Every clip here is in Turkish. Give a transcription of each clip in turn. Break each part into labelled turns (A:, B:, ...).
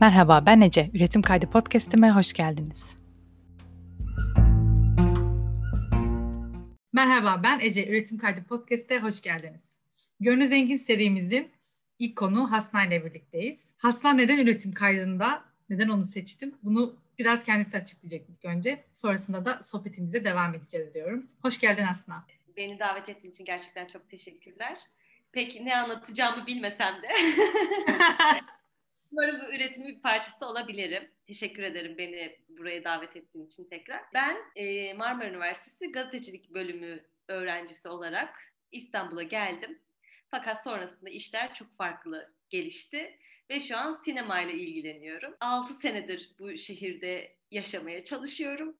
A: Merhaba ben Ece. Üretim Kaydı Podcast'ime hoş geldiniz. Merhaba ben Ece. Üretim Kaydı Podcast'e hoş geldiniz. Gönlü Zengin serimizin ilk konu Hasna ile birlikteyiz. Hasna neden üretim kaydında, neden onu seçtim? Bunu biraz kendisi açıklayacak ilk önce. Sonrasında da sohbetimize devam edeceğiz diyorum. Hoş geldin Hasna.
B: Beni davet ettiğin için gerçekten çok teşekkürler. Peki ne anlatacağımı bilmesem de Umarım bu üretimin bir parçası olabilirim. Teşekkür ederim beni buraya davet ettiğin için tekrar. Ben e, Marmara Üniversitesi Gazetecilik Bölümü öğrencisi olarak İstanbul'a geldim. Fakat sonrasında işler çok farklı gelişti ve şu an sinemayla ilgileniyorum. 6 senedir bu şehirde yaşamaya çalışıyorum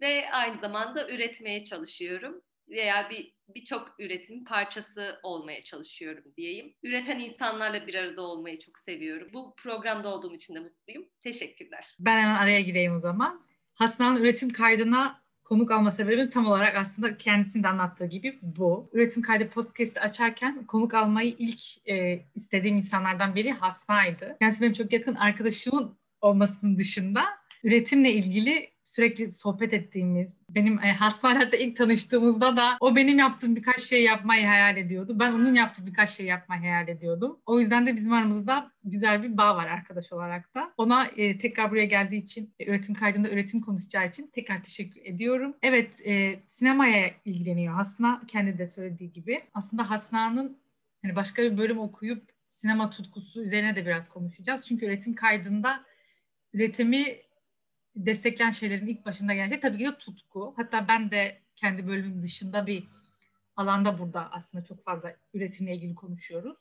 B: ve aynı zamanda üretmeye çalışıyorum veya bir birçok üretim parçası olmaya çalışıyorum diyeyim. Üreten insanlarla bir arada olmayı çok seviyorum. Bu programda olduğum için de mutluyum. Teşekkürler.
A: Ben hemen araya gireyim o zaman. Hasna'nın üretim kaydına konuk alma sebebim tam olarak aslında kendisinin de anlattığı gibi bu. Üretim kaydı podcast açarken konuk almayı ilk e, istediğim insanlardan biri Hasna'ydı. Kendisi benim çok yakın arkadaşımın olmasının dışında üretimle ilgili sürekli sohbet ettiğimiz, benim e, hastanede ilk tanıştığımızda da o benim yaptığım birkaç şey yapmayı hayal ediyordu. Ben onun yaptığı birkaç şey yapmayı hayal ediyordum. O yüzden de bizim aramızda güzel bir bağ var arkadaş olarak da. Ona e, tekrar buraya geldiği için, e, üretim kaydında üretim konuşacağı için tekrar teşekkür ediyorum. Evet, e, sinemaya ilgileniyor Hasna, kendi de söylediği gibi. Aslında Hasna'nın hani başka bir bölüm okuyup sinema tutkusu üzerine de biraz konuşacağız. Çünkü üretim kaydında üretimi destekleyen şeylerin ilk başında gelen şey tabii ki de tutku. Hatta ben de kendi bölümüm dışında bir alanda burada aslında çok fazla üretimle ilgili konuşuyoruz.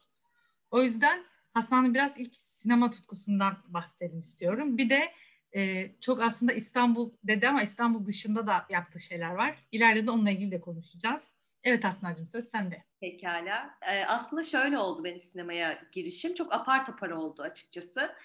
A: O yüzden Hasan'ın biraz ilk sinema tutkusundan bahsedelim istiyorum. Bir de e, çok aslında İstanbul dedi ama İstanbul dışında da yaptığı şeyler var. İleride de onunla ilgili de konuşacağız. Evet Aslı'cığım söz sende.
B: Pekala. Ee, aslında şöyle oldu benim sinemaya girişim. Çok apar topar oldu açıkçası.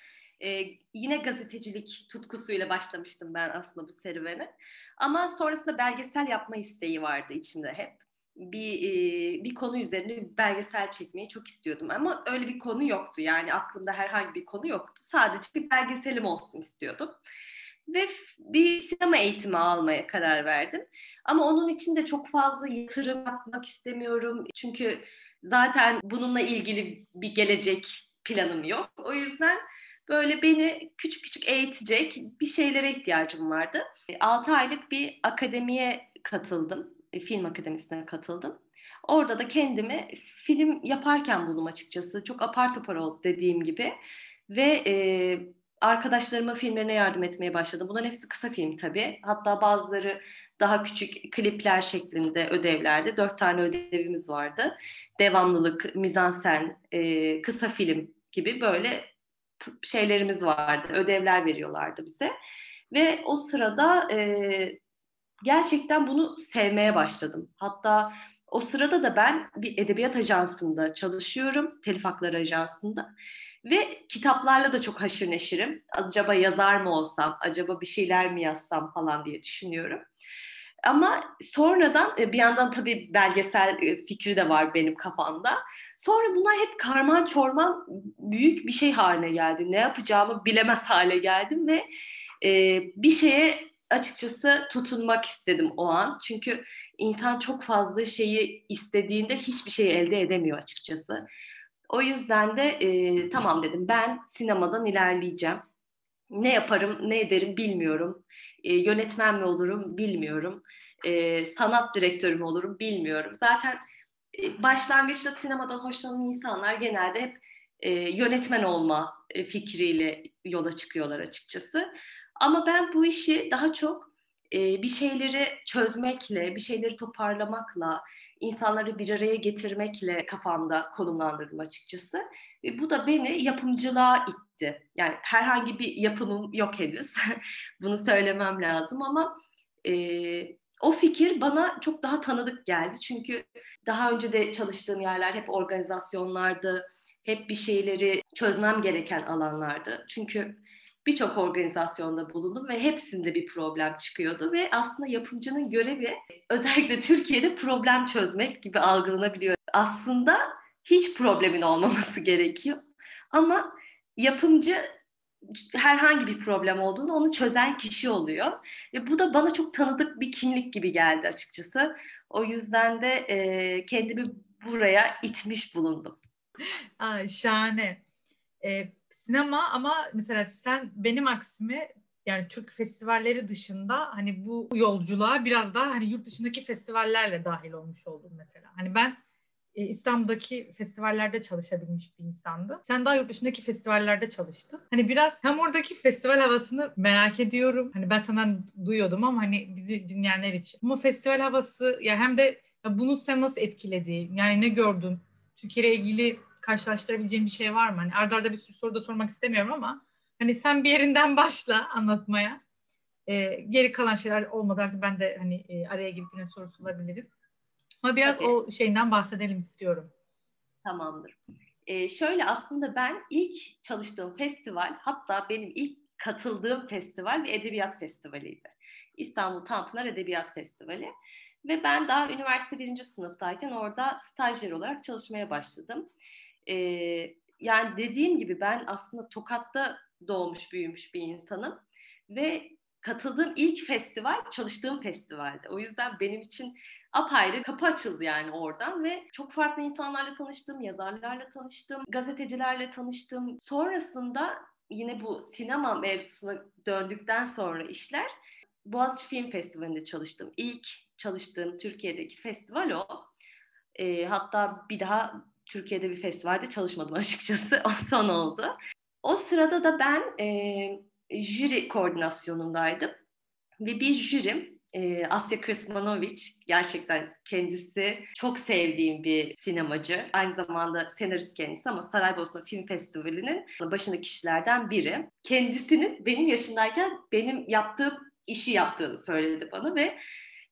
B: Ee, yine gazetecilik tutkusuyla başlamıştım ben aslında bu serüvene. Ama sonrasında belgesel yapma isteği vardı içimde hep. Bir e, bir konu üzerine bir belgesel çekmeyi çok istiyordum ama öyle bir konu yoktu. Yani aklımda herhangi bir konu yoktu. Sadece bir belgeselim olsun istiyordum. Ve bir sinema eğitimi almaya karar verdim. Ama onun için de çok fazla yatırım yapmak istemiyorum. Çünkü zaten bununla ilgili bir gelecek planım yok. O yüzden böyle beni küçük küçük eğitecek bir şeylere ihtiyacım vardı. 6 aylık bir akademiye katıldım. E, film akademisine katıldım. Orada da kendimi film yaparken buldum açıkçası. Çok apar topar oldu dediğim gibi. Ve e, arkadaşlarıma filmlerine yardım etmeye başladım. Bunların hepsi kısa film tabii. Hatta bazıları daha küçük klipler şeklinde ödevlerde. Dört tane ödevimiz vardı. Devamlılık, mizansen, e, kısa film gibi böyle şeylerimiz vardı, ödevler veriyorlardı bize. Ve o sırada e, gerçekten bunu sevmeye başladım. Hatta o sırada da ben bir edebiyat ajansında çalışıyorum, telif hakları ajansında. Ve kitaplarla da çok haşır neşirim. Acaba yazar mı olsam, acaba bir şeyler mi yazsam falan diye düşünüyorum. Ama sonradan e, bir yandan tabii belgesel e, fikri de var benim kafamda. Sonra bunlar hep karman çorman büyük bir şey haline geldi. Ne yapacağımı bilemez hale geldim ve e, bir şeye açıkçası tutunmak istedim o an. Çünkü insan çok fazla şeyi istediğinde hiçbir şeyi elde edemiyor açıkçası. O yüzden de tamam dedim ben sinemadan ilerleyeceğim. Ne yaparım, ne ederim bilmiyorum. E, yönetmen mi olurum bilmiyorum. E, sanat direktörü mü olurum bilmiyorum. Zaten e, başlangıçta sinemadan hoşlanan insanlar genelde hep e, yönetmen olma e, fikriyle yola çıkıyorlar açıkçası. Ama ben bu işi daha çok e, bir şeyleri çözmekle, bir şeyleri toparlamakla, insanları bir araya getirmekle kafamda konumlandırdım açıkçası. E, bu da beni yapımcılığa itti. Yani herhangi bir yapımım yok henüz. Bunu söylemem lazım ama e, o fikir bana çok daha tanıdık geldi. Çünkü daha önce de çalıştığım yerler hep organizasyonlardı. Hep bir şeyleri çözmem gereken alanlardı. Çünkü birçok organizasyonda bulundum ve hepsinde bir problem çıkıyordu ve aslında yapımcının görevi özellikle Türkiye'de problem çözmek gibi algılanabiliyor. Aslında hiç problemin olmaması gerekiyor. Ama yapımcı herhangi bir problem olduğunda onu çözen kişi oluyor. Ve bu da bana çok tanıdık bir kimlik gibi geldi açıkçası. O yüzden de e, kendimi buraya itmiş bulundum.
A: Aa, şahane. Ee, sinema ama mesela sen benim aksime yani Türk festivalleri dışında hani bu yolculuğa biraz daha hani yurt dışındaki festivallerle dahil olmuş oldum mesela. Hani ben e, İstanbul'daki festivallerde çalışabilmiş bir insandı. Sen daha yurt dışındaki festivallerde çalıştın. Hani biraz hem oradaki festival havasını merak ediyorum. Hani ben senden duyuyordum ama hani bizi dinleyenler için. Ama festival havası ya hem de ya bunu sen nasıl etkiledi? Yani ne gördün? Türkiye ilgili karşılaştırabileceğin bir şey var mı? Hani arda arda bir sürü soru da sormak istemiyorum ama hani sen bir yerinden başla anlatmaya. Ee, geri kalan şeyler olmadı artık ben de hani e, araya girip yine soru sorabilirim. Ama biraz Tabii. o şeyden bahsedelim istiyorum.
B: Tamamdır. Ee, şöyle aslında ben ilk çalıştığım festival hatta benim ilk katıldığım festival bir edebiyat festivaliydi. İstanbul Tanpınar Edebiyat Festivali. Ve ben daha üniversite birinci sınıftayken orada stajyer olarak çalışmaya başladım. Ee, yani dediğim gibi ben aslında Tokat'ta doğmuş büyümüş bir insanım. Ve katıldığım ilk festival çalıştığım festivaldi. O yüzden benim için apayrı kapı açıldı yani oradan ve çok farklı insanlarla tanıştım, yazarlarla tanıştım, gazetecilerle tanıştım. Sonrasında yine bu sinema mevzusuna döndükten sonra işler Boğaziçi Film Festivali'nde çalıştım. İlk çalıştığım Türkiye'deki festival o. E, hatta bir daha Türkiye'de bir festivalde çalışmadım açıkçası. O son oldu. O sırada da ben e, jüri koordinasyonundaydım. Ve bir jürim e, Asya Krsmanovic gerçekten kendisi çok sevdiğim bir sinemacı. Aynı zamanda senarist kendisi ama Saraybosna Film Festivali'nin başındaki kişilerden biri. Kendisinin benim yaşımdayken benim yaptığım işi yaptığını söyledi bana ve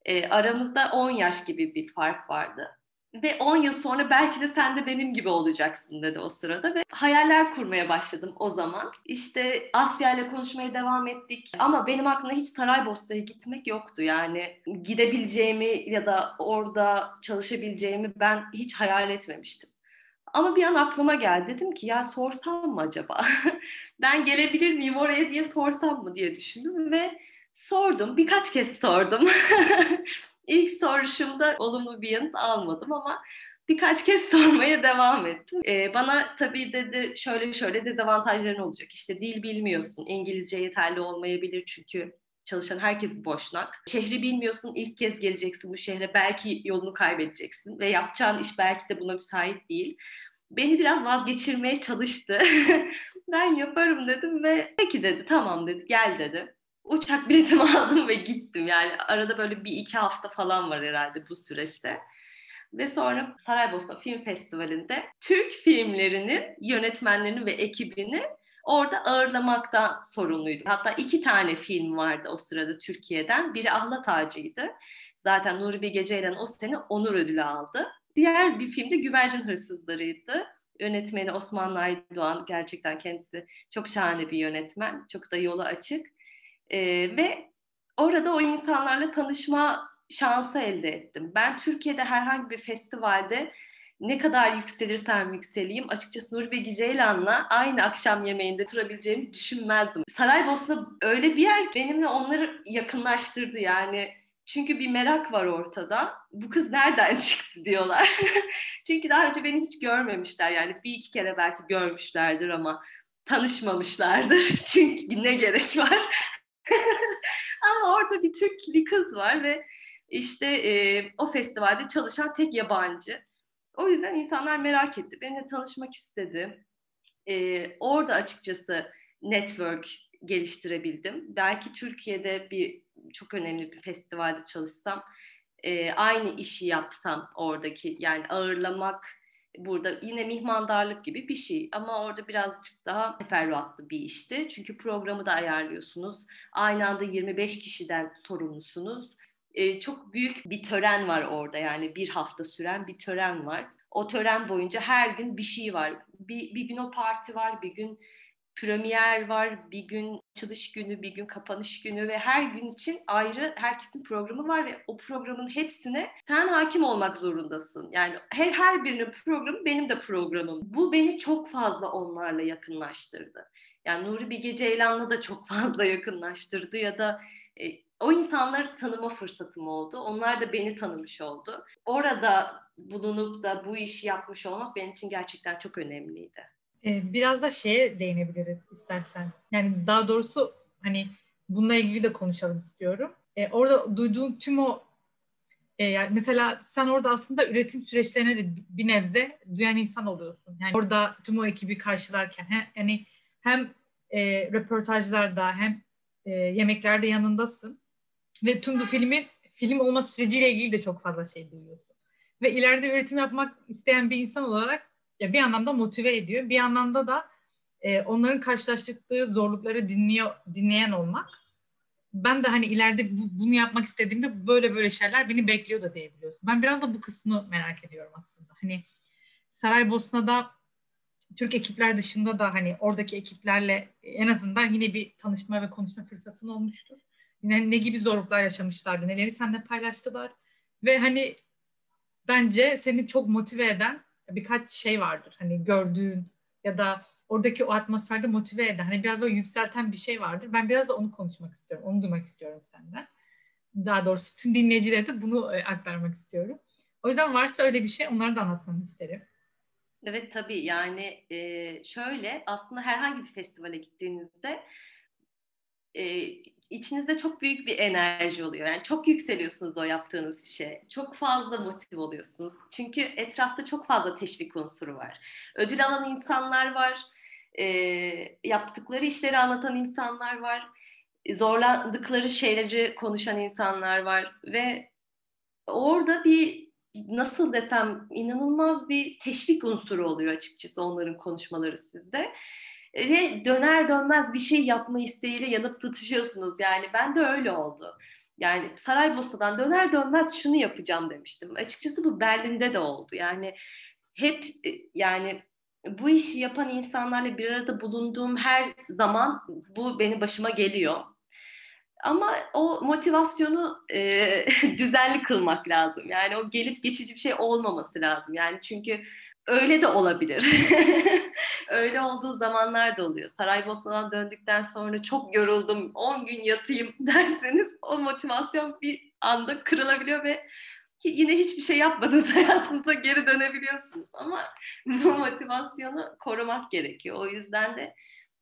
B: e, aramızda 10 yaş gibi bir fark vardı. Ve 10 yıl sonra belki de sen de benim gibi olacaksın dedi o sırada ve hayaller kurmaya başladım o zaman. İşte Asya ile konuşmaya devam ettik ama benim aklımda hiç Saraybosna'ya gitmek yoktu. Yani gidebileceğimi ya da orada çalışabileceğimi ben hiç hayal etmemiştim. Ama bir an aklıma geldi. Dedim ki ya sorsam mı acaba? ben gelebilir miyim oraya diye sorsam mı diye düşündüm ve sordum. Birkaç kez sordum. İlk soruşumda olumlu bir yanıt almadım ama birkaç kez sormaya devam ettim. Ee, bana tabii dedi şöyle şöyle dezavantajların olacak. İşte dil bilmiyorsun, İngilizce yeterli olmayabilir çünkü çalışan herkes boşnak. Şehri bilmiyorsun, ilk kez geleceksin bu şehre, belki yolunu kaybedeceksin ve yapacağın iş belki de buna müsait değil. Beni biraz vazgeçirmeye çalıştı. ben yaparım dedim ve peki dedi, tamam dedi, gel dedi uçak biletimi aldım ve gittim. Yani arada böyle bir iki hafta falan var herhalde bu süreçte. Ve sonra Saraybosna Film Festivali'nde Türk filmlerinin yönetmenlerini ve ekibini orada ağırlamaktan sorumluydu. Hatta iki tane film vardı o sırada Türkiye'den. Biri Ahlat Ağacı'ydı. Zaten Nuri Bilge Ceylan o sene onur ödülü aldı. Diğer bir film de Güvercin Hırsızları'ydı. Yönetmeni Osman Aydoğan gerçekten kendisi çok şahane bir yönetmen. Çok da yolu açık. E, ve orada o insanlarla tanışma şansı elde ettim. Ben Türkiye'de herhangi bir festivalde ne kadar yükselirsem yükseleyim açıkçası Nuri Bilge Ceylan'la aynı akşam yemeğinde durabileceğimi düşünmezdim. Saraybosna öyle bir yer benimle onları yakınlaştırdı yani. Çünkü bir merak var ortada. Bu kız nereden çıktı diyorlar. Çünkü daha önce beni hiç görmemişler. Yani bir iki kere belki görmüşlerdir ama tanışmamışlardır. Çünkü ne gerek var? Ama orada bir Türk bir kız var ve işte e, o festivalde çalışan tek yabancı. O yüzden insanlar merak etti. Benimle tanışmak istedi. E, orada açıkçası network geliştirebildim. Belki Türkiye'de bir çok önemli bir festivalde çalışsam, e, aynı işi yapsam oradaki yani ağırlamak burada yine mihmandarlık gibi bir şey ama orada birazcık daha teferruatlı bir işti. Çünkü programı da ayarlıyorsunuz. Aynı anda 25 kişiden sorumlusunuz. Ee, çok büyük bir tören var orada yani bir hafta süren bir tören var. O tören boyunca her gün bir şey var. Bir, bir gün o parti var, bir gün premier var, bir gün açılış günü, bir gün kapanış günü ve her gün için ayrı herkesin programı var ve o programın hepsine sen hakim olmak zorundasın. Yani her, her birinin programı benim de programım. Bu beni çok fazla onlarla yakınlaştırdı. Yani Nuri Bilge Ceylan'la da çok fazla yakınlaştırdı ya da e, o insanları tanıma fırsatım oldu. Onlar da beni tanımış oldu. Orada bulunup da bu işi yapmış olmak benim için gerçekten çok önemliydi.
A: Ee, biraz da şeye değinebiliriz istersen. Yani daha doğrusu hani bununla ilgili de konuşalım istiyorum. Ee, orada duyduğum tüm o e, yani mesela sen orada aslında üretim süreçlerine de bir nebze duyan insan oluyorsun. Yani orada tüm o ekibi karşılarken he, yani hem e, röportajlarda hem e, yemeklerde yanındasın ve tüm bu filmin film olma süreciyle ilgili de çok fazla şey duyuyorsun. Ve ileride üretim yapmak isteyen bir insan olarak ya bir anlamda motive ediyor. Bir anlamda da e, onların karşılaştıkları zorlukları dinliyor dinleyen olmak. Ben de hani ileride bu, bunu yapmak istediğimde böyle böyle şeyler beni bekliyor da diyebiliyorsun. Ben biraz da bu kısmı merak ediyorum aslında. Hani Saraybosna'da Türk ekipler dışında da hani oradaki ekiplerle en azından yine bir tanışma ve konuşma fırsatın olmuştur. Yine ne gibi zorluklar yaşamışlardı, neleri seninle paylaştılar ve hani bence seni çok motive eden birkaç şey vardır. Hani gördüğün ya da oradaki o atmosferde motive eden, hani biraz böyle yükselten bir şey vardır. Ben biraz da onu konuşmak istiyorum, onu duymak istiyorum senden. Daha doğrusu tüm dinleyicilere de bunu e, aktarmak istiyorum. O yüzden varsa öyle bir şey onları da anlatmanı isterim.
B: Evet tabii yani şöyle aslında herhangi bir festivale gittiğinizde e, içinizde çok büyük bir enerji oluyor. Yani çok yükseliyorsunuz o yaptığınız işe. Çok fazla motive oluyorsunuz. Çünkü etrafta çok fazla teşvik unsuru var. Ödül alan insanlar var. E, yaptıkları işleri anlatan insanlar var. Zorlandıkları şeyleri konuşan insanlar var. Ve orada bir nasıl desem inanılmaz bir teşvik unsuru oluyor açıkçası onların konuşmaları sizde ve döner dönmez bir şey yapma isteğiyle yanıp tutuşuyorsunuz. Yani ben de öyle oldu. Yani Saraybosna'dan döner dönmez şunu yapacağım demiştim. Açıkçası bu Berlin'de de oldu. Yani hep e, yani bu işi yapan insanlarla bir arada bulunduğum her zaman bu benim başıma geliyor. Ama o motivasyonu e, düzenli kılmak lazım. Yani o gelip geçici bir şey olmaması lazım. Yani çünkü öyle de olabilir. olduğu zamanlar da oluyor. Saraybosna'dan döndükten sonra çok yoruldum, 10 gün yatayım derseniz o motivasyon bir anda kırılabiliyor ve ki yine hiçbir şey yapmadınız hayatınıza geri dönebiliyorsunuz ama bu motivasyonu korumak gerekiyor. O yüzden de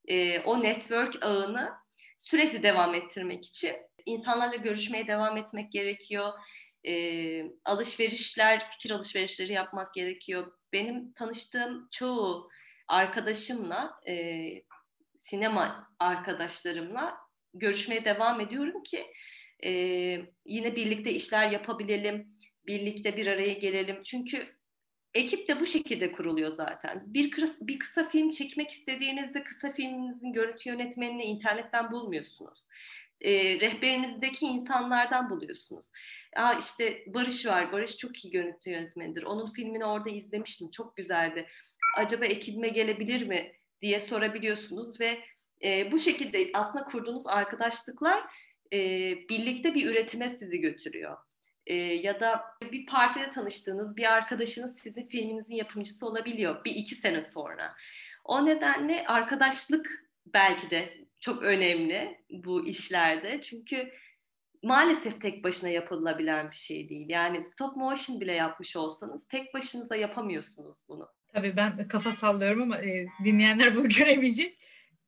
B: e, o network ağını sürekli devam ettirmek için insanlarla görüşmeye devam etmek gerekiyor. E, alışverişler, fikir alışverişleri yapmak gerekiyor. Benim tanıştığım çoğu arkadaşımla, e, sinema arkadaşlarımla görüşmeye devam ediyorum ki e, yine birlikte işler yapabilelim, birlikte bir araya gelelim. Çünkü ekip de bu şekilde kuruluyor zaten. Bir, bir kısa film çekmek istediğinizde kısa filminizin görüntü yönetmenini internetten bulmuyorsunuz. E, rehberinizdeki insanlardan buluyorsunuz. Aa işte Barış var. Barış çok iyi görüntü yönetmenidir. Onun filmini orada izlemiştim. Çok güzeldi acaba ekibime gelebilir mi diye sorabiliyorsunuz ve e, bu şekilde aslında kurduğunuz arkadaşlıklar e, birlikte bir üretime sizi götürüyor. E, ya da bir partide tanıştığınız bir arkadaşınız sizin filminizin yapımcısı olabiliyor bir iki sene sonra. O nedenle arkadaşlık belki de çok önemli bu işlerde. Çünkü maalesef tek başına yapılabilen bir şey değil. Yani stop motion bile yapmış olsanız tek başınıza yapamıyorsunuz bunu.
A: Tabii ben kafa sallıyorum ama e, dinleyenler bunu görebilecek.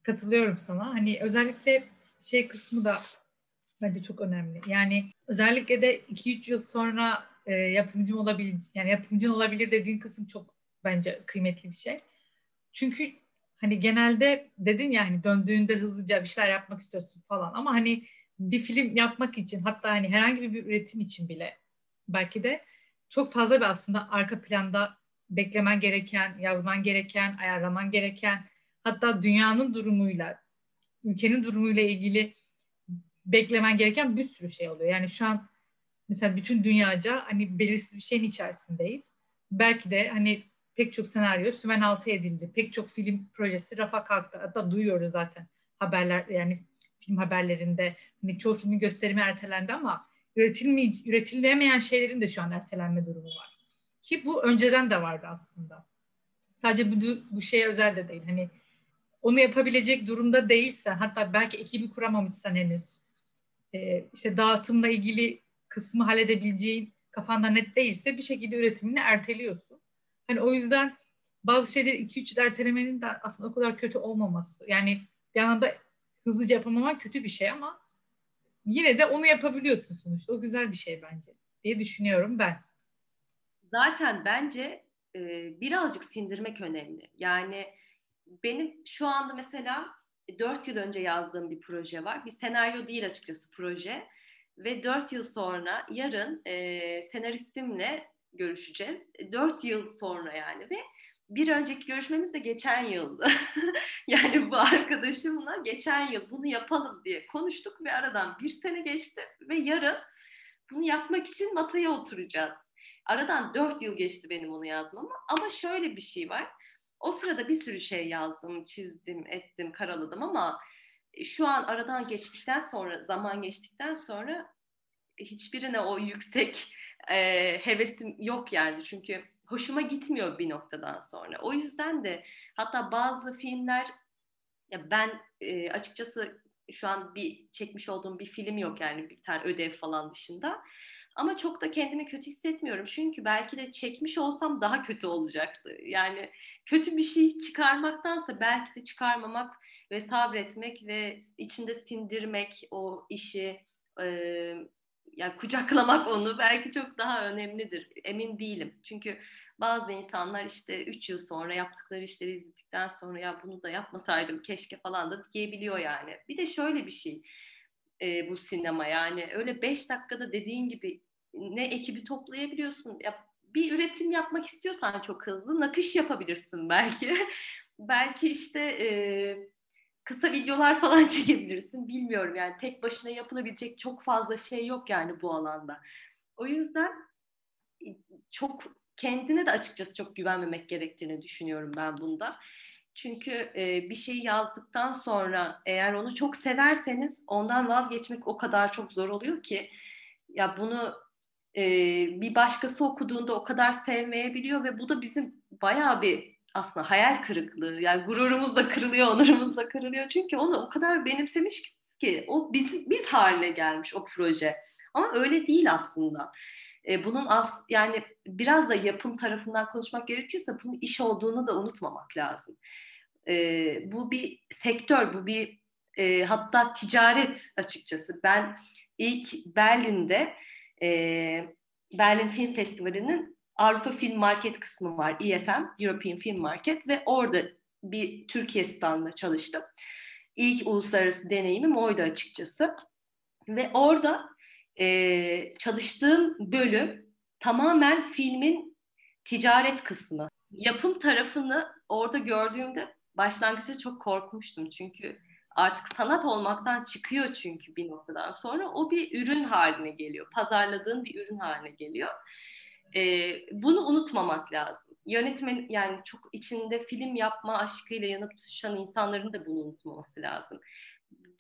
A: Katılıyorum sana. Hani özellikle şey kısmı da bence çok önemli. Yani özellikle de 2-3 yıl sonra e, yapımcım olabilir, yani yapımcın olabilir dediğin kısım çok bence kıymetli bir şey. Çünkü hani genelde dedin ya hani döndüğünde hızlıca bir şeyler yapmak istiyorsun falan ama hani bir film yapmak için hatta hani herhangi bir üretim için bile belki de çok fazla bir aslında arka planda beklemen gereken, yazman gereken, ayarlaman gereken, hatta dünyanın durumuyla, ülkenin durumuyla ilgili beklemen gereken bir sürü şey oluyor. Yani şu an mesela bütün dünyaca hani belirsiz bir şeyin içerisindeyiz. Belki de hani pek çok senaryo sümen altı edildi. Pek çok film projesi rafa kalktı. Hatta duyuyoruz zaten haberler yani film haberlerinde hani çoğu filmin gösterimi ertelendi ama üretilmeye, üretilemeyen şeylerin de şu an ertelenme durumu var. Ki bu önceden de vardı aslında. Sadece bu, bu şeye özel de değil. Hani onu yapabilecek durumda değilsen hatta belki ekibi kuramamışsan henüz e, işte dağıtımla ilgili kısmı halledebileceğin kafanda net değilse bir şekilde üretimini erteliyorsun. Hani o yüzden bazı şeyleri 2-3 ertelemenin de aslında o kadar kötü olmaması. Yani bir anda hızlıca yapamamak kötü bir şey ama yine de onu yapabiliyorsun sonuçta. O güzel bir şey bence diye düşünüyorum ben.
B: Zaten bence e, birazcık sindirmek önemli. Yani benim şu anda mesela 4 yıl önce yazdığım bir proje var. Bir senaryo değil açıkçası proje. Ve 4 yıl sonra yarın e, senaristimle görüşeceğiz. 4 yıl sonra yani ve bir önceki görüşmemiz de geçen yıldı. yani bu arkadaşımla geçen yıl bunu yapalım diye konuştuk ve aradan bir sene geçti ve yarın bunu yapmak için masaya oturacağız. Aradan dört yıl geçti benim onu yazmama ama şöyle bir şey var. O sırada bir sürü şey yazdım, çizdim, ettim, karaladım ama şu an aradan geçtikten sonra, zaman geçtikten sonra hiçbirine o yüksek e, hevesim yok yani. Çünkü hoşuma gitmiyor bir noktadan sonra. O yüzden de hatta bazı filmler ya ben e, açıkçası şu an bir çekmiş olduğum bir film yok yani bir tane ödev falan dışında. Ama çok da kendimi kötü hissetmiyorum. Çünkü belki de çekmiş olsam daha kötü olacaktı. Yani kötü bir şey çıkarmaktansa belki de çıkarmamak ve sabretmek ve içinde sindirmek o işi e, yani kucaklamak onu belki çok daha önemlidir. Emin değilim. Çünkü bazı insanlar işte 3 yıl sonra yaptıkları işleri izledikten sonra ya bunu da yapmasaydım keşke falan da diyebiliyor yani. Bir de şöyle bir şey e, bu sinema yani öyle 5 dakikada dediğin gibi ne ekibi toplayabiliyorsun. Ya bir üretim yapmak istiyorsan çok hızlı nakış yapabilirsin belki. belki işte e, kısa videolar falan çekebilirsin. Bilmiyorum yani tek başına yapılabilecek çok fazla şey yok yani bu alanda. O yüzden çok kendine de açıkçası çok güvenmemek gerektiğini düşünüyorum ben bunda. Çünkü e, bir şeyi yazdıktan sonra eğer onu çok severseniz ondan vazgeçmek o kadar çok zor oluyor ki ya bunu e, bir başkası okuduğunda o kadar sevmeyebiliyor ve bu da bizim bayağı bir aslında hayal kırıklığı. Yani gururumuz da kırılıyor, onurumuz da kırılıyor. Çünkü onu o kadar benimsemiş ki o biz, biz haline gelmiş o proje. Ama öyle değil aslında. E, bunun as yani biraz da yapım tarafından konuşmak gerekirse bunun iş olduğunu da unutmamak lazım. E, bu bir sektör, bu bir e, hatta ticaret açıkçası. Ben ilk Berlin'de e, Berlin Film Festivali'nin Avrupa Film Market kısmı var. EFM, European Film Market ve orada bir Türkiye standında çalıştım. İlk uluslararası deneyimim oydu açıkçası. Ve orada e, çalıştığım bölüm tamamen filmin ticaret kısmı. Yapım tarafını orada gördüğümde başlangıçta çok korkmuştum. Çünkü artık sanat olmaktan çıkıyor çünkü bir noktadan sonra. O bir ürün haline geliyor. Pazarladığın bir ürün haline geliyor. E, bunu unutmamak lazım. Yönetmen yani çok içinde film yapma aşkıyla yanıp tutuşan insanların da bunu unutmaması lazım.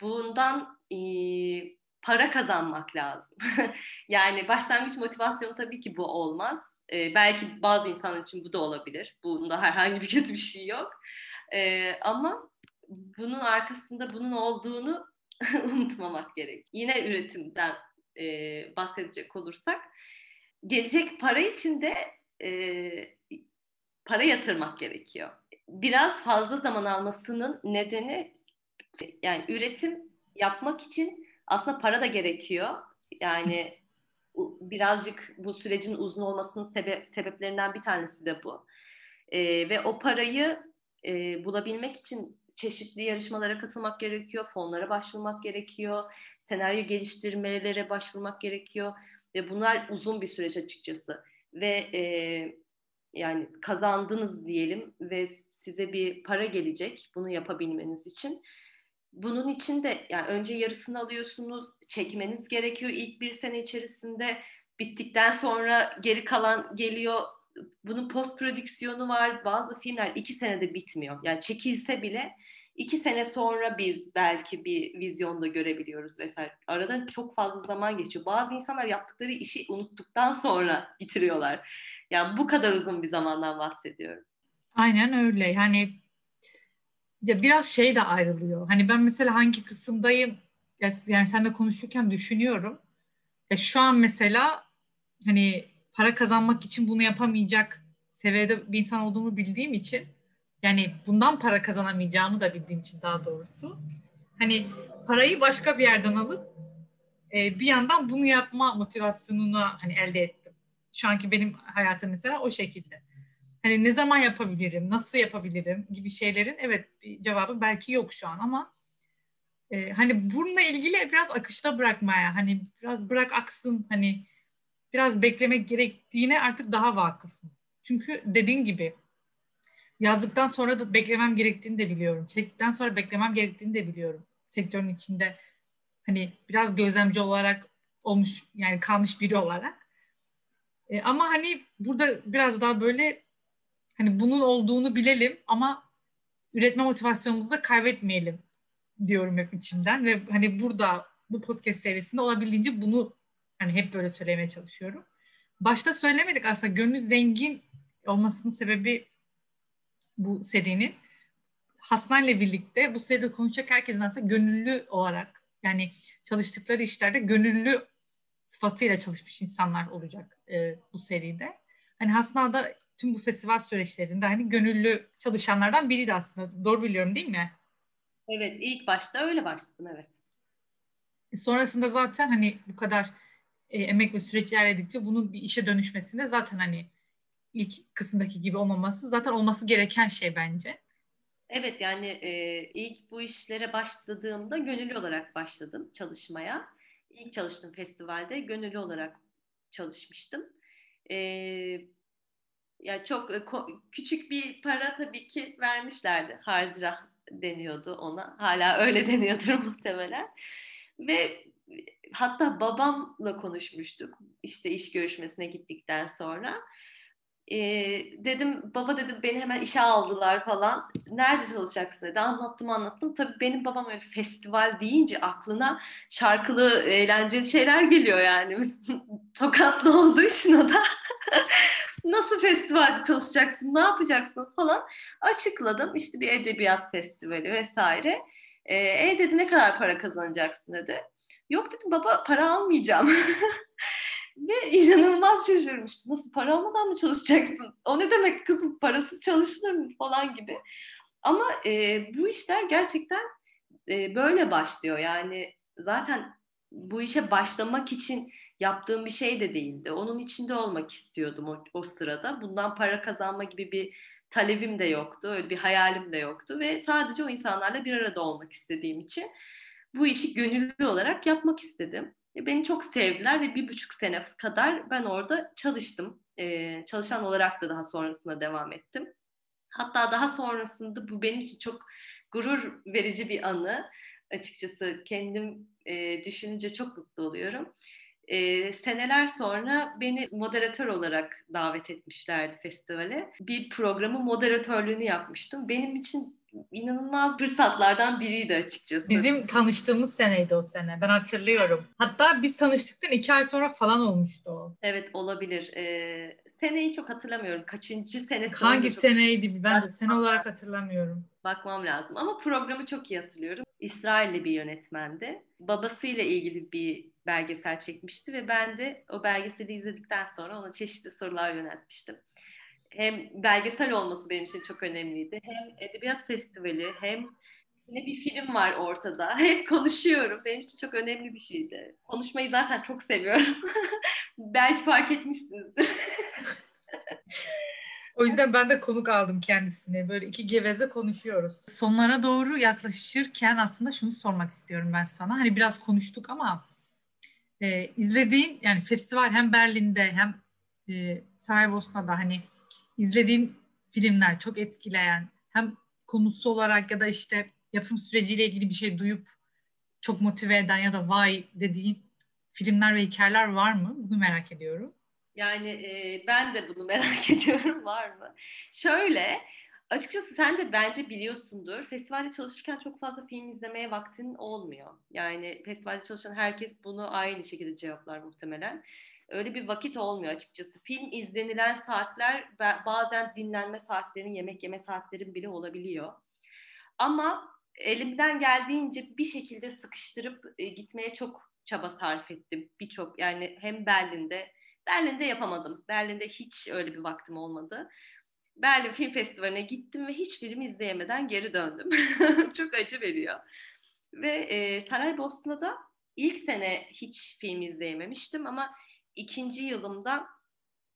B: Bundan e, para kazanmak lazım. yani başlangıç motivasyonu tabii ki bu olmaz. E, belki bazı insanlar için bu da olabilir. Bunda herhangi bir kötü bir şey yok. E, ama bunun arkasında bunun olduğunu unutmamak gerek. Yine üretimden e, bahsedecek olursak gelecek para için de e, para yatırmak gerekiyor. Biraz fazla zaman almasının nedeni yani üretim yapmak için aslında para da gerekiyor. Yani birazcık bu sürecin uzun olmasının sebe- sebeplerinden bir tanesi de bu. E, ve o parayı e, bulabilmek için çeşitli yarışmalara katılmak gerekiyor, fonlara başvurmak gerekiyor, senaryo geliştirmelere başvurmak gerekiyor. Ve bunlar uzun bir süreç açıkçası. Ve e, yani kazandınız diyelim ve size bir para gelecek bunu yapabilmeniz için. Bunun için de yani önce yarısını alıyorsunuz, çekmeniz gerekiyor ilk bir sene içerisinde. Bittikten sonra geri kalan geliyor. Bunun post prodüksiyonu var. Bazı filmler iki senede bitmiyor. Yani çekilse bile İki sene sonra biz belki bir vizyonda görebiliyoruz vesaire. Aradan çok fazla zaman geçiyor. Bazı insanlar yaptıkları işi unuttuktan sonra bitiriyorlar. Yani bu kadar uzun bir zamandan bahsediyorum.
A: Aynen öyle. Yani ya biraz şey de ayrılıyor. Hani ben mesela hangi kısımdayım yani seninle konuşurken düşünüyorum. Ya şu an mesela hani para kazanmak için bunu yapamayacak seviyede bir insan olduğumu bildiğim için yani bundan para kazanamayacağımı da bildiğim için daha doğrusu hani parayı başka bir yerden alıp e, bir yandan bunu yapma motivasyonunu hani elde ettim. Şu anki benim hayatım mesela o şekilde. Hani ne zaman yapabilirim, nasıl yapabilirim gibi şeylerin evet cevabı belki yok şu an ama e, hani bununla ilgili biraz akışta bırakmaya hani biraz bırak aksın hani biraz beklemek gerektiğine artık daha vakıfım. Çünkü dediğin gibi yazdıktan sonra da beklemem gerektiğini de biliyorum. Çektikten sonra beklemem gerektiğini de biliyorum. Sektörün içinde hani biraz gözlemci olarak olmuş yani kalmış biri olarak. E, ama hani burada biraz daha böyle hani bunun olduğunu bilelim ama üretme motivasyonumuzu da kaybetmeyelim diyorum hep içimden ve hani burada bu podcast serisinde olabildiğince bunu hani hep böyle söylemeye çalışıyorum. Başta söylemedik aslında gönül zengin olmasının sebebi bu serinin Hasna ile birlikte bu seride konuşacak herkesin aslında gönüllü olarak yani çalıştıkları işlerde gönüllü sıfatıyla çalışmış insanlar olacak e, bu seride. Hani Hasna da tüm bu festival süreçlerinde hani gönüllü çalışanlardan biriydi aslında. Doğru biliyorum değil mi?
B: Evet ilk başta öyle başladım evet.
A: E, sonrasında zaten hani bu kadar e, emek ve süreç ilerledikçe bunun bir işe dönüşmesinde zaten hani ilk kısımdaki gibi olmaması zaten olması gereken şey bence.
B: Evet yani e, ilk bu işlere başladığımda gönüllü olarak başladım çalışmaya. İlk çalıştığım festivalde gönüllü olarak çalışmıştım. E, yani çok e, küçük bir para tabii ki vermişlerdi. Harcırah deniyordu ona. Hala öyle deniyordur muhtemelen. Ve hatta babamla konuşmuştuk işte iş görüşmesine gittikten sonra. Ee, dedim baba dedim beni hemen işe aldılar falan. Nerede çalışacaksın dedi. Anlattım anlattım. Tabii benim babam öyle festival deyince aklına şarkılı eğlenceli şeyler geliyor yani. Tokatlı olduğu için o da nasıl festivalde çalışacaksın, ne yapacaksın falan açıkladım. İşte bir edebiyat festivali vesaire. Ee, e dedi ne kadar para kazanacaksın dedi. Yok dedim baba para almayacağım. Ve inanılmaz şaşırmıştı. Nasıl para almadan mı çalışacaksın? O ne demek kızım parasız çalışılır mı falan gibi. Ama e, bu işler gerçekten e, böyle başlıyor. Yani zaten bu işe başlamak için yaptığım bir şey de değildi. Onun içinde olmak istiyordum o, o sırada. Bundan para kazanma gibi bir talebim de yoktu. Öyle bir hayalim de yoktu ve sadece o insanlarla bir arada olmak istediğim için bu işi gönüllü olarak yapmak istedim. Beni çok sevdiler ve bir buçuk sene kadar ben orada çalıştım. Ee, çalışan olarak da daha sonrasında devam ettim. Hatta daha sonrasında bu benim için çok gurur verici bir anı. Açıkçası kendim e, düşününce çok mutlu oluyorum. E, seneler sonra beni moderatör olarak davet etmişlerdi festivale. Bir programı moderatörlüğünü yapmıştım. Benim için inanılmaz fırsatlardan biriydi açıkçası.
A: Bizim tanıştığımız seneydi o sene. Ben hatırlıyorum. Hatta biz tanıştıktan iki ay sonra falan olmuştu o.
B: Evet olabilir. Ee, seneyi çok hatırlamıyorum. Kaçıncı senesi?
A: Hangi seneydi? Ben de sene olarak hatırlamıyorum.
B: Bakmam lazım ama programı çok iyi hatırlıyorum. İsrailli bir yönetmendi. Babasıyla ilgili bir belgesel çekmişti ve ben de o belgeseli izledikten sonra ona çeşitli sorular yöneltmiştim. Hem belgesel olması benim için çok önemliydi. Hem edebiyat festivali hem yine bir film var ortada. Hep konuşuyorum. Benim için çok önemli bir şeydi. Konuşmayı zaten çok seviyorum. Belki fark etmişsinizdir.
A: O yüzden ben de konuk aldım kendisine. Böyle iki geveze konuşuyoruz. Sonlara doğru yaklaşırken aslında şunu sormak istiyorum ben sana. Hani biraz konuştuk ama e, izlediğin yani festival hem Berlin'de hem e, Saraybosna'da hani izlediğin filmler çok etkileyen hem konusu olarak ya da işte yapım süreciyle ilgili bir şey duyup çok motive eden ya da vay dediğin filmler ve hikayeler var mı? Bunu merak ediyorum.
B: Yani e, ben de bunu merak ediyorum var mı? Şöyle açıkçası sen de bence biliyorsundur. Festivalde çalışırken çok fazla film izlemeye vaktin olmuyor. Yani festivalde çalışan herkes bunu aynı şekilde cevaplar muhtemelen. Öyle bir vakit olmuyor açıkçası. Film izlenilen saatler bazen dinlenme saatlerin, yemek yeme saatlerin bile olabiliyor. Ama elimden geldiğince bir şekilde sıkıştırıp e, gitmeye çok çaba sarf ettim. Birçok yani hem Berlin'de Berlin'de yapamadım. Berlin'de hiç öyle bir vaktim olmadı. Berlin Film Festivali'ne gittim ve hiç film izleyemeden geri döndüm. çok acı veriyor. Ve e, Saraybosna'da ilk sene hiç film izleyememiştim ama ikinci yılımda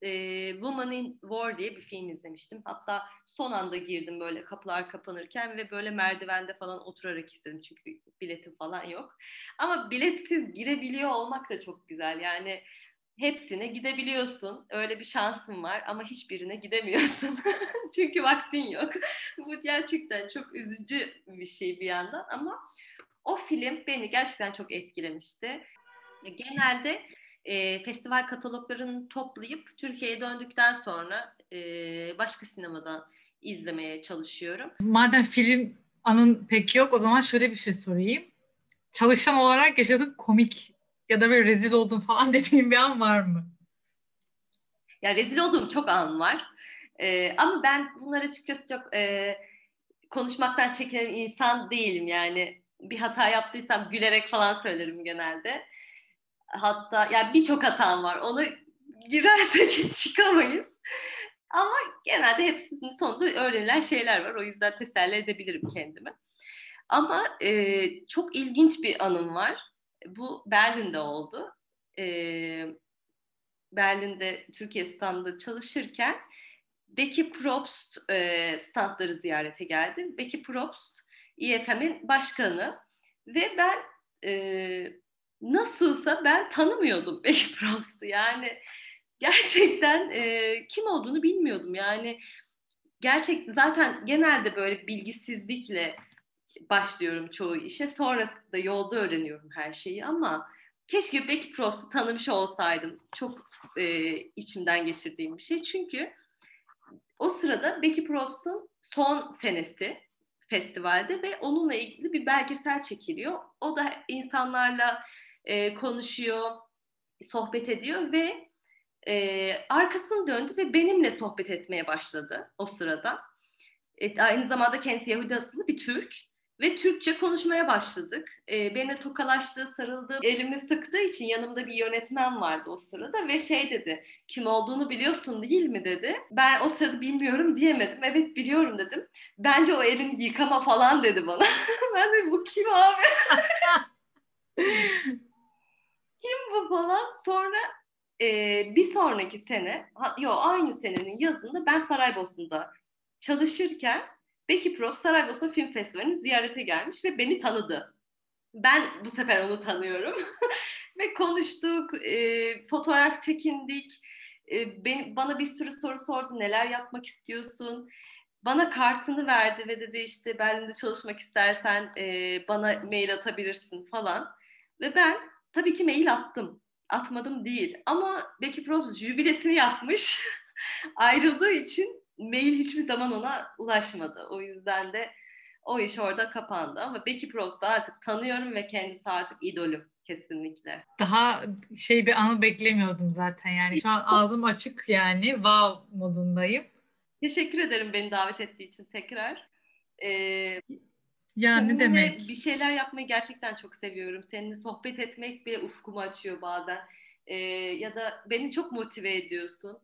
B: e, Woman in War diye bir film izlemiştim. Hatta son anda girdim böyle kapılar kapanırken ve böyle merdivende falan oturarak izledim çünkü biletim falan yok. Ama biletsiz girebiliyor olmak da çok güzel. Yani hepsine gidebiliyorsun. Öyle bir şansın var ama hiçbirine gidemiyorsun. çünkü vaktin yok. Bu gerçekten çok üzücü bir şey bir yandan ama o film beni gerçekten çok etkilemişti. Genelde e, festival kataloglarını toplayıp Türkiye'ye döndükten sonra e, başka sinemadan izlemeye çalışıyorum.
A: Madem film anın pek yok o zaman şöyle bir şey sorayım. Çalışan olarak yaşadığın komik ya da böyle rezil oldun falan dediğin bir an var mı?
B: Ya rezil olduğum çok an var. Ee, ama ben bunlar açıkçası çok e, konuşmaktan çekinen insan değilim yani. Bir hata yaptıysam gülerek falan söylerim genelde. Hatta yani birçok hatam var. Ona girersek çıkamayız. Ama genelde hepsinin sonunda öğrenilen şeyler var. O yüzden teselli edebilirim kendimi. Ama e, çok ilginç bir anım var. Bu Berlin'de oldu. E, Berlin'de Türkiye standında çalışırken Becky Probst e, standları ziyarete geldi. Becky Probst IFM'in başkanı ve ben e, nasılsa ben tanımıyordum Becky Probst'u. Yani gerçekten e, kim olduğunu bilmiyordum. Yani gerçek zaten genelde böyle bilgisizlikle başlıyorum çoğu işe. Sonrasında yolda öğreniyorum her şeyi ama keşke Becky Prost'u tanımış olsaydım. Çok e, içimden geçirdiğim bir şey. Çünkü o sırada Becky Prost'un son senesi festivalde ve onunla ilgili bir belgesel çekiliyor. O da insanlarla e, konuşuyor, sohbet ediyor ve e, arkasını döndü ve benimle sohbet etmeye başladı o sırada. E, aynı zamanda kendisi Yahudi asıllı bir Türk ve Türkçe konuşmaya başladık. E, benimle tokalaştı, sarıldı, elimi sıktığı için yanımda bir yönetmen vardı o sırada ve şey dedi, kim olduğunu biliyorsun değil mi dedi. Ben o sırada bilmiyorum diyemedim. Evet biliyorum dedim. Bence o elini yıkama falan dedi bana. ben de bu kim abi? kim bu falan. Sonra e, bir sonraki sene, yok aynı senenin yazında ben Saraybosna'da çalışırken Becky Prop Saraybosna Film Festivali'ni ziyarete gelmiş ve beni tanıdı. Ben bu sefer onu tanıyorum. ve konuştuk, e, fotoğraf çekindik. E, beni, bana bir sürü soru sordu. Neler yapmak istiyorsun? Bana kartını verdi ve dedi işte Berlin'de çalışmak istersen e, bana mail atabilirsin falan. Ve ben tabii ki mail attım atmadım değil. Ama Becky Probst jübilesini yapmış. Ayrıldığı için mail hiçbir zaman ona ulaşmadı. O yüzden de o iş orada kapandı. Ama Becky Probst'u artık tanıyorum ve kendisi artık idolüm kesinlikle.
A: Daha şey bir anı beklemiyordum zaten yani. Şu an ağzım açık yani. Wow modundayım.
B: Teşekkür ederim beni davet ettiği için tekrar. Ee,
A: ya ne demek?
B: Bir şeyler yapmayı gerçekten çok seviyorum. Seninle sohbet etmek bile ufkumu açıyor bazen. Ee, ya da beni çok motive ediyorsun.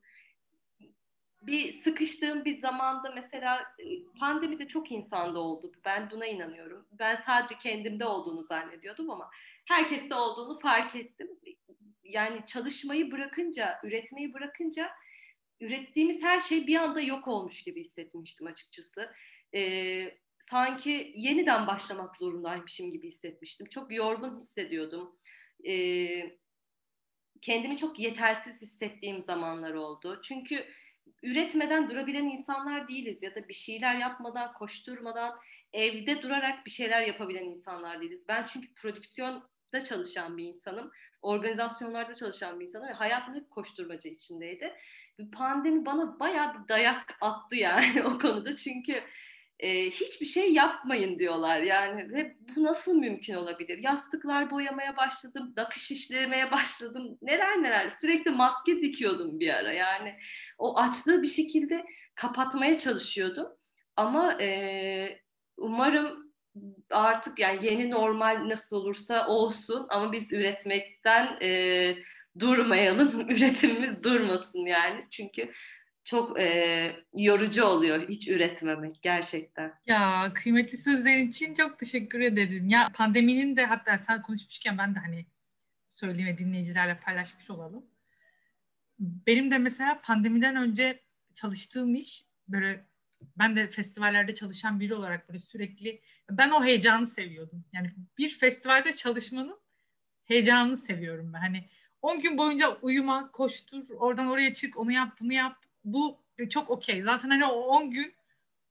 B: Bir sıkıştığım bir zamanda mesela e, pandemide çok insanda oldu. Ben buna inanıyorum. Ben sadece kendimde olduğunu zannediyordum ama herkeste olduğunu fark ettim. Yani çalışmayı bırakınca, üretmeyi bırakınca ürettiğimiz her şey bir anda yok olmuş gibi hissetmiştim açıkçası. Ee, sanki yeniden başlamak zorundaymışım gibi hissetmiştim. Çok yorgun hissediyordum. Ee, kendimi çok yetersiz hissettiğim zamanlar oldu. Çünkü üretmeden durabilen insanlar değiliz ya da bir şeyler yapmadan, koşturmadan, evde durarak bir şeyler yapabilen insanlar değiliz. Ben çünkü prodüksiyonda çalışan bir insanım, organizasyonlarda çalışan bir insanım ve hayatım hep koşturmaca içindeydi. Pandemi bana bayağı bir dayak attı yani o konuda çünkü e, hiçbir şey yapmayın diyorlar yani ve bu nasıl mümkün olabilir? Yastıklar boyamaya başladım, nakış işlemeye başladım, neler neler sürekli maske dikiyordum bir ara yani o açlığı bir şekilde kapatmaya çalışıyordum ama e, umarım artık yani yeni normal nasıl olursa olsun ama biz üretmekten e, durmayalım. Üretimimiz durmasın yani. Çünkü çok e, yorucu oluyor hiç üretmemek gerçekten.
A: Ya kıymetli sözlerin için çok teşekkür ederim. Ya pandeminin de hatta sen konuşmuşken ben de hani söyleyeyim ve dinleyicilerle paylaşmış olalım. Benim de mesela pandemiden önce çalıştığım iş böyle ben de festivallerde çalışan biri olarak böyle sürekli ben o heyecanı seviyordum. Yani bir festivalde çalışmanın heyecanını seviyorum ben. Hani 10 gün boyunca uyuma, koştur, oradan oraya çık, onu yap, bunu yap. Bu çok okey. Zaten hani o 10 gün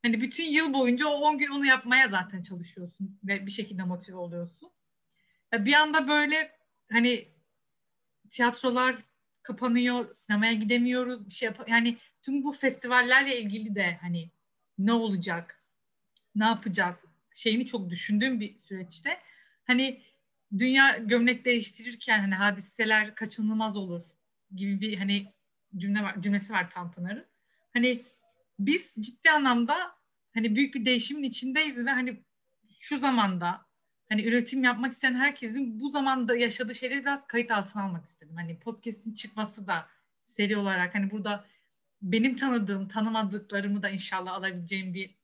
A: hani bütün yıl boyunca o 10 gün onu yapmaya zaten çalışıyorsun ve bir şekilde motive oluyorsun. Bir anda böyle hani tiyatrolar kapanıyor, sinemaya gidemiyoruz, bir şey yap yani tüm bu festivallerle ilgili de hani ne olacak, ne yapacağız şeyini çok düşündüğüm bir süreçte hani dünya gömlek değiştirirken hani hadiseler kaçınılmaz olur gibi bir hani cümle var, cümlesi var Tanpınar'ın. Hani biz ciddi anlamda hani büyük bir değişimin içindeyiz ve hani şu zamanda hani üretim yapmak isteyen herkesin bu zamanda yaşadığı şeyleri biraz kayıt altına almak istedim. Hani podcast'in çıkması da seri olarak hani burada benim tanıdığım, tanımadıklarımı da inşallah alabileceğim bir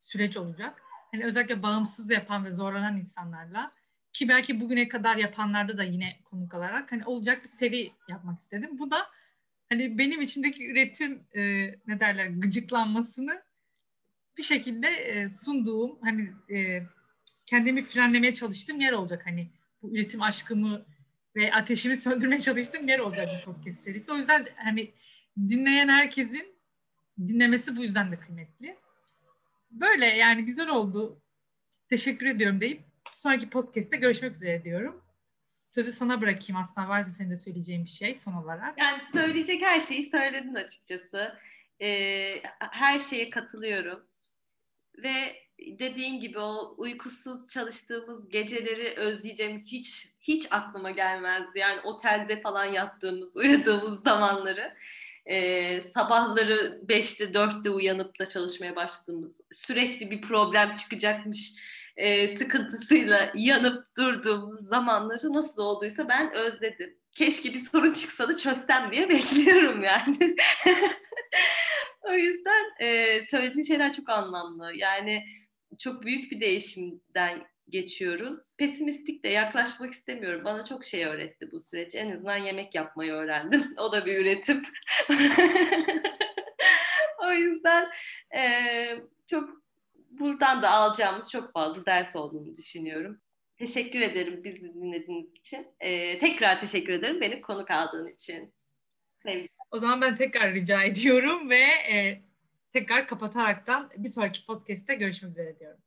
A: süreç olacak. Hani özellikle bağımsız yapan ve zorlanan insanlarla ki belki bugüne kadar yapanlarda da yine konuk alarak hani olacak bir seri yapmak istedim. Bu da hani benim içimdeki üretim e, ne derler gıcıklanmasını bir şekilde e, sunduğum hani e, kendimi frenlemeye çalıştığım yer olacak hani bu üretim aşkımı ve ateşimi söndürmeye çalıştığım yer olacak bu podcast serisi. O yüzden hani dinleyen herkesin dinlemesi bu yüzden de kıymetli. Böyle yani güzel oldu. Teşekkür ediyorum deyip sonraki podcast'te görüşmek üzere diyorum. Sözü sana bırakayım aslında varsa senin de söyleyeceğin bir şey son olarak.
B: Yani söyleyecek her şeyi söyledin açıkçası. Ee, her şeye katılıyorum. Ve dediğin gibi o uykusuz çalıştığımız geceleri özleyeceğim hiç hiç aklıma gelmezdi. Yani otelde falan yattığımız, uyuduğumuz zamanları. Ee, sabahları 5'te 4'te uyanıp da çalışmaya başladığımız, sürekli bir problem çıkacakmış e, sıkıntısıyla yanıp durduğumuz zamanları nasıl olduysa ben özledim. Keşke bir sorun çıksa da çözsem diye bekliyorum yani. o yüzden e, söylediğin şeyler çok anlamlı. Yani çok büyük bir değişimden geçiyoruz. Pesimistik de yaklaşmak istemiyorum. Bana çok şey öğretti bu süreç. En azından yemek yapmayı öğrendim. O da bir üretim. o yüzden e, çok buradan da alacağımız çok fazla ders olduğunu düşünüyorum. Teşekkür ederim bizi dinlediğiniz için. Ee, tekrar teşekkür ederim beni konuk aldığın için.
A: Sevgiler. O zaman ben tekrar rica ediyorum ve e, tekrar kapataraktan bir sonraki podcast'te görüşmek üzere diyorum.